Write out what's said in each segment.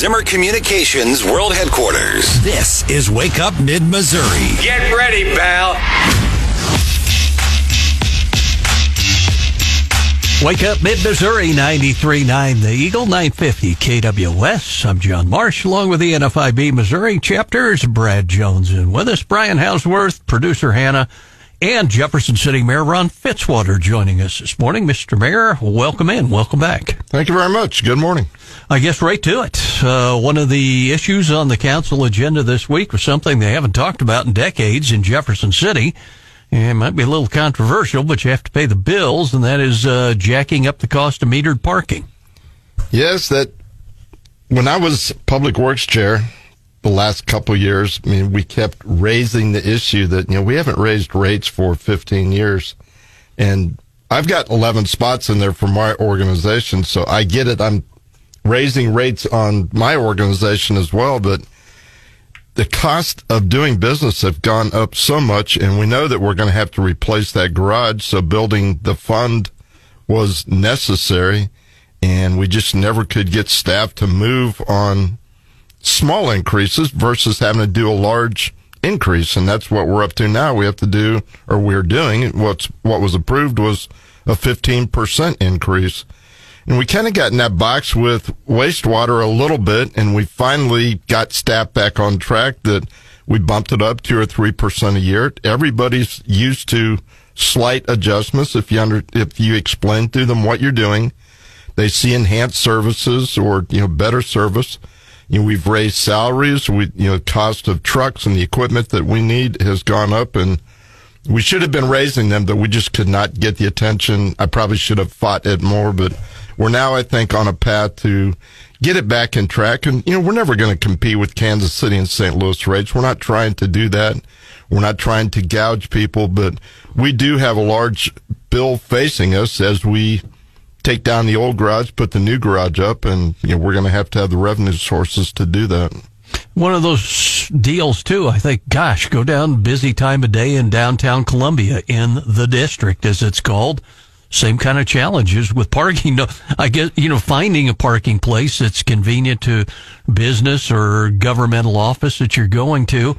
Zimmer Communications World Headquarters. This is Wake Up Mid Missouri. Get ready, pal. Wake up mid Missouri 93.9 The Eagle 950 KWOS. I'm John Marsh along with the NFIB Missouri chapters. Brad Jones and with us, Brian Hauswirth, producer Hannah, and Jefferson City Mayor Ron Fitzwater joining us this morning. Mr. Mayor, welcome in. Welcome back. Thank you very much. Good morning. I guess right to it. Uh, one of the issues on the council agenda this week was something they haven't talked about in decades in Jefferson City. It might be a little controversial, but you have to pay the bills, and that is uh, jacking up the cost of metered parking. Yes, that when I was public works chair the last couple years, I mean, we kept raising the issue that you know we haven't raised rates for 15 years, and I've got 11 spots in there for my organization, so I get it. I'm raising rates on my organization as well, but the cost of doing business have gone up so much, and we know that we're going to have to replace that garage. So building the fund was necessary, and we just never could get staff to move on small increases versus having to do a large increase, and that's what we're up to now. We have to do, or we're doing. What's what was approved was a 15% increase. And we kind of got in that box with wastewater a little bit, and we finally got staff back on track that we bumped it up two or three percent a year. Everybody's used to slight adjustments if you under, if you explain to them what you're doing. They see enhanced services or you know better service. You know, we've raised salaries. We you know cost of trucks and the equipment that we need has gone up, and we should have been raising them, but we just could not get the attention. I probably should have fought it more, but we're now, I think, on a path to get it back in track. And, you know, we're never going to compete with Kansas City and St. Louis rates. We're not trying to do that. We're not trying to gouge people, but we do have a large bill facing us as we take down the old garage, put the new garage up, and, you know, we're going to have to have the revenue sources to do that. One of those deals too. I think, gosh, go down busy time of day in downtown Columbia in the district, as it's called same kind of challenges with parking. I guess, you know, finding a parking place that's convenient to business or governmental office that you're going to,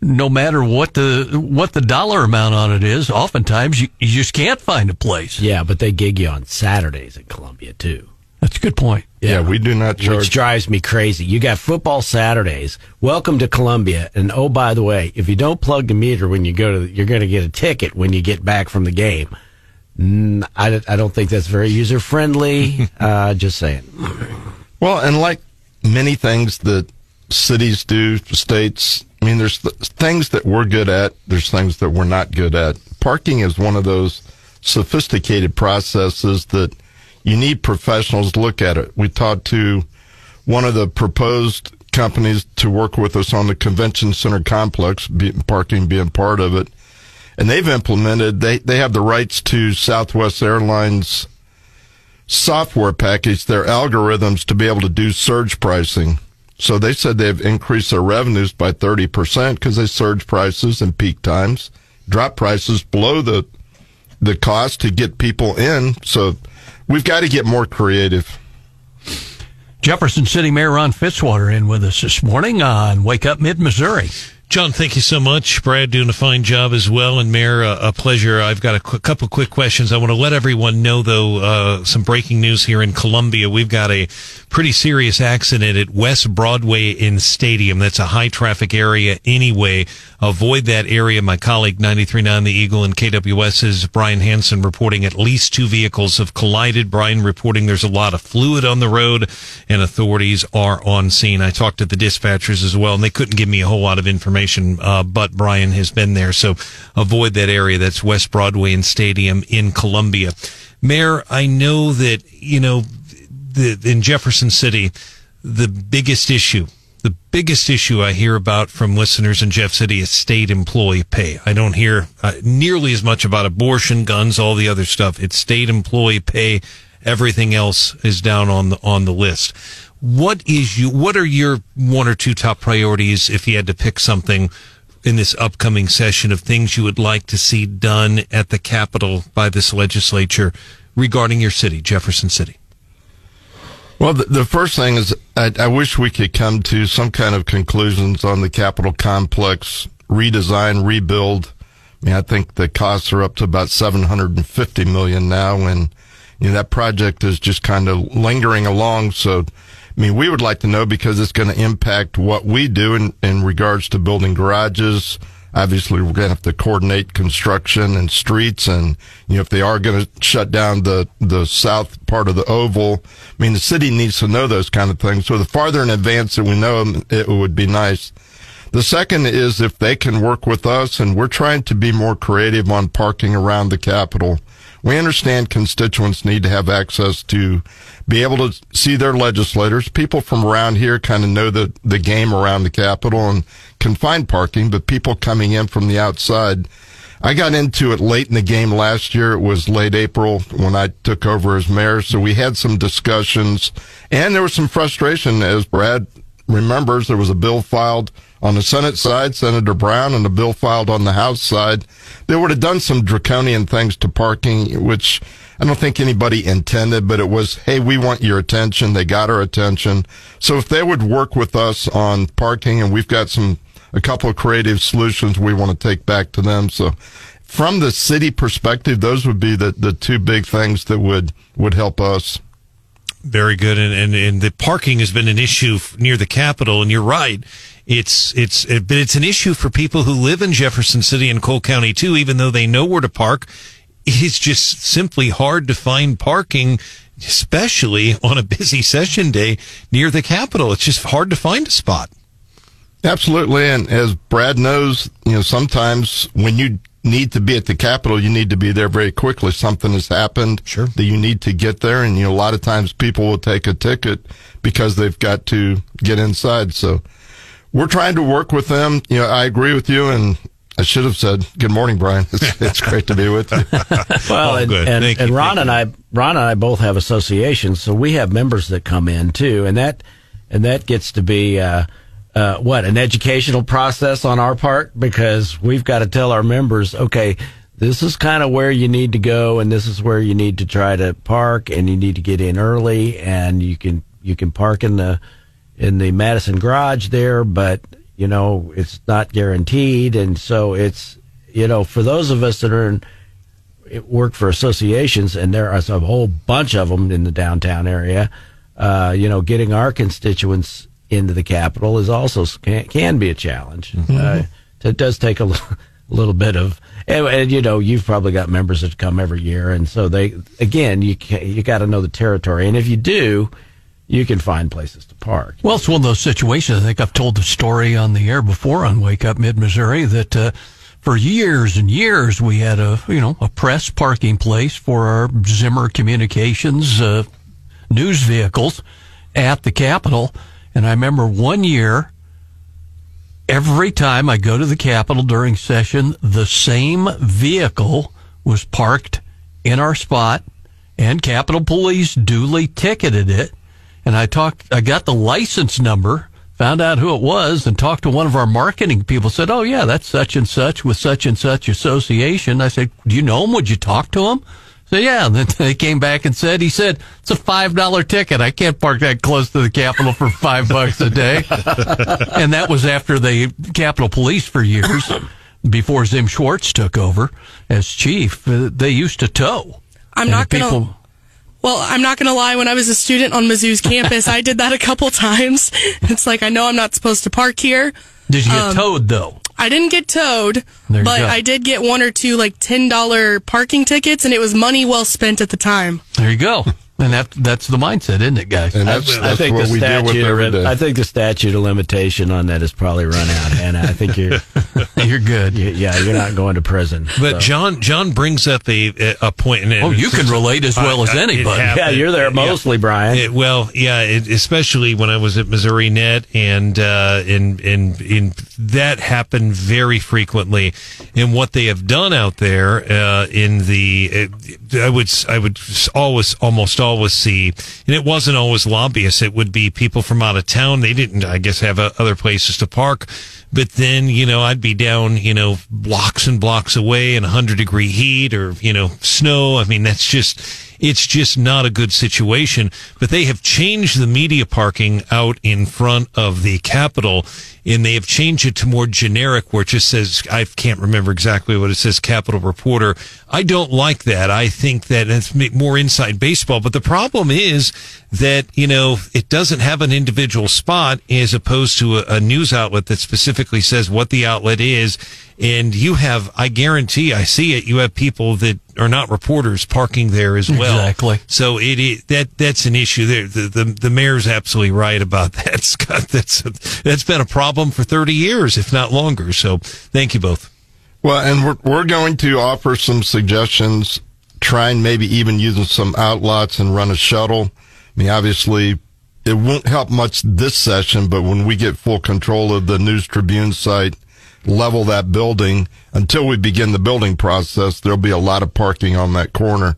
no matter what the, what the dollar amount on it is, oftentimes you, you just can't find a place. Yeah, but they gig you on Saturdays in Columbia too. That's a good point. Yeah, yeah we do not charge. Which drives me crazy. You got football Saturdays. Welcome to Columbia. And oh, by the way, if you don't plug the meter when you go to, you're going to get a ticket when you get back from the game. I, I don't think that's very user friendly. uh, just saying. Well, and like many things that cities do, states, I mean, there's th- things that we're good at, there's things that we're not good at. Parking is one of those sophisticated processes that you need professionals to look at it. We talked to one of the proposed companies to work with us on the convention center complex, parking being part of it and they've implemented they they have the rights to Southwest Airlines software package, their algorithms to be able to do surge pricing. So they said they've increased their revenues by 30% because they surge prices in peak times, drop prices below the the cost to get people in. So we've got to get more creative. Jefferson City Mayor Ron Fitzwater in with us this morning on Wake Up Mid Missouri. John, thank you so much. Brad doing a fine job as well. And Mayor, a, a pleasure. I've got a qu- couple quick questions. I want to let everyone know, though, uh, some breaking news here in Columbia. We've got a pretty serious accident at West Broadway in Stadium. That's a high traffic area anyway. Avoid that area. My colleague 93.9 The Eagle and KWOS's Brian Hanson reporting at least two vehicles have collided. Brian reporting there's a lot of fluid on the road and authorities are on scene. I talked to the dispatchers as well and they couldn't give me a whole lot of information information, uh, but Brian has been there. So avoid that area. That's West Broadway and Stadium in Columbia. Mayor, I know that, you know, the, in Jefferson City, the biggest issue the biggest issue I hear about from listeners in Jeff City is state employee pay. I don't hear uh, nearly as much about abortion, guns, all the other stuff. It's state employee pay. Everything else is down on the on the list. What is you? What are your one or two top priorities if you had to pick something in this upcoming session of things you would like to see done at the Capitol by this legislature regarding your city, Jefferson City? Well, the, the first thing is I, I wish we could come to some kind of conclusions on the Capitol complex redesign, rebuild. I mean, I think the costs are up to about 750 million now and, you know, that project is just kind of lingering along. So, I mean, we would like to know because it's going to impact what we do in, in regards to building garages. Obviously, we're going to have to coordinate construction and streets. And, you know, if they are going to shut down the, the south part of the oval, I mean, the city needs to know those kind of things. So the farther in advance that we know them, it would be nice. The second is if they can work with us and we're trying to be more creative on parking around the Capitol. We understand constituents need to have access to be able to see their legislators. People from around here kind of know the, the game around the Capitol and can find parking, but people coming in from the outside, I got into it late in the game last year. It was late April when I took over as mayor. So we had some discussions and there was some frustration as Brad remembers there was a bill filed on the Senate side, Senator Brown, and a bill filed on the House side. They would have done some draconian things to parking, which I don't think anybody intended, but it was, hey, we want your attention. They got our attention. So if they would work with us on parking, and we've got some, a couple of creative solutions we want to take back to them. So from the city perspective, those would be the, the two big things that would, would help us. Very good, and, and and the parking has been an issue near the Capitol, and you're right. It's it's but it's an issue for people who live in Jefferson City and Cole County too. Even though they know where to park, it's just simply hard to find parking, especially on a busy session day near the Capitol. It's just hard to find a spot. Absolutely, and as Brad knows, you know sometimes when you need to be at the Capitol, you need to be there very quickly. Something has happened sure. that you need to get there. And, you know, a lot of times people will take a ticket because they've got to get inside. So we're trying to work with them. You know, I agree with you. And I should have said, good morning, Brian. It's, it's great to be with you. well, oh, and, good. and, Thank and you. Ron and I, Ron and I both have associations. So we have members that come in too. And that, and that gets to be, uh, uh, what an educational process on our part because we've got to tell our members, okay, this is kind of where you need to go, and this is where you need to try to park, and you need to get in early, and you can you can park in the in the Madison garage there, but you know it's not guaranteed, and so it's you know for those of us that are in work for associations, and there are a whole bunch of them in the downtown area. Uh, you know, getting our constituents into the Capitol is also can, can be a challenge. Mm-hmm. Uh, so it does take a little, a little bit of, and, and, you know, you've probably got members that come every year, and so they again, you can, you got to know the territory, and if you do, you can find places to park. Well, it's one of those situations. I think I've told the story on the air before on Wake Up Mid Missouri that. Uh, for years and years, we had a you know a press parking place for our Zimmer Communications uh, news vehicles at the Capitol. And I remember one year, every time I go to the Capitol during session, the same vehicle was parked in our spot, and Capitol Police duly ticketed it. And I talked, I got the license number, found out who it was, and talked to one of our marketing people. Said, "Oh yeah, that's such and such with such and such association." I said, "Do you know him? Would you talk to him?" So yeah, they came back and said, he said, it's a five dollar ticket. I can't park that close to the Capitol for five bucks a day. and that was after the Capitol Police for years, before Zim Schwartz took over as chief. Uh, they used to tow. I'm not going to. Well, I'm not going to lie. When I was a student on Mizzou's campus, I did that a couple times. It's like I know I'm not supposed to park here. Did you get um, towed though? I didn't get towed, but I did get one or two like ten dollar parking tickets, and it was money well spent at the time. There you go. And that that's the mindset, isn't it, guys? And that's, that's I think what we deal with every day. I think the statute of limitation on that has probably run out, and I think you're you're good. You, yeah, you're not going to prison. But so. John John brings up a a point. And oh, you can relate as well I, as anybody. yeah, you're there mostly, yeah. Brian. It, well, yeah, it, especially when I was at Missourinet, and uh, in in in that happened very frequently. And what they have done out there uh, in the, uh, I would I would always almost always see, and it wasn't always lobbyists. It would be people from out of town. They didn't, I guess, have uh, other places to park. But then, you know, I'd be down, you know, blocks and blocks away in 100 degree heat or, you know, snow. I mean, that's just, It's just not a good situation. But they have changed the media parking out in front of the Capitol and they have changed it to more generic where it just says, I can't remember exactly what it says, Capitol Reporter. I don't like that. I think that it's more inside baseball. But the problem is that, you know, it doesn't have an individual spot as opposed to a, a news outlet that specifically says what the outlet is. And you have, I guarantee, I see it, you have people that are not reporters parking there as well. Exactly. So it, it that that's an issue there. The, the the mayor's absolutely right about that, Scott. That's that's been a problem for 30 years, if not longer. So thank you both. Well, and we're we're going to offer some suggestions, trying maybe even using some outlots and run a shuttle. I mean, obviously, it won't help much this session, but when we get full control of the News Tribune site, level that building until we begin the building process, there'll be a lot of parking on that corner.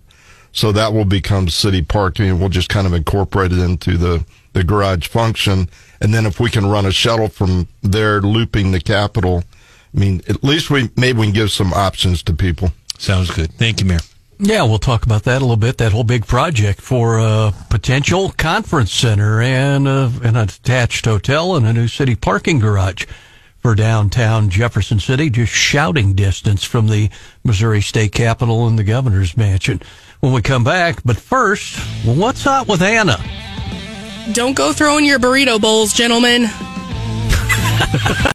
So that will become city parking. We'll just kind of incorporate it into the, the garage function. And then if we can run a shuttle from there looping the Capitol, I mean, at least we maybe we can give some options to people. Sounds good. Thank you, Mayor. Yeah, we'll talk about that a little bit. That whole big project for a potential conference center and a, an attached hotel and a new city parking garage for downtown Jefferson City, just shouting distance from the Missouri State Capitol and the governor's mansion. When we come back, but first, what's up with Anna? Don't go throwing your burrito bowls, gentlemen.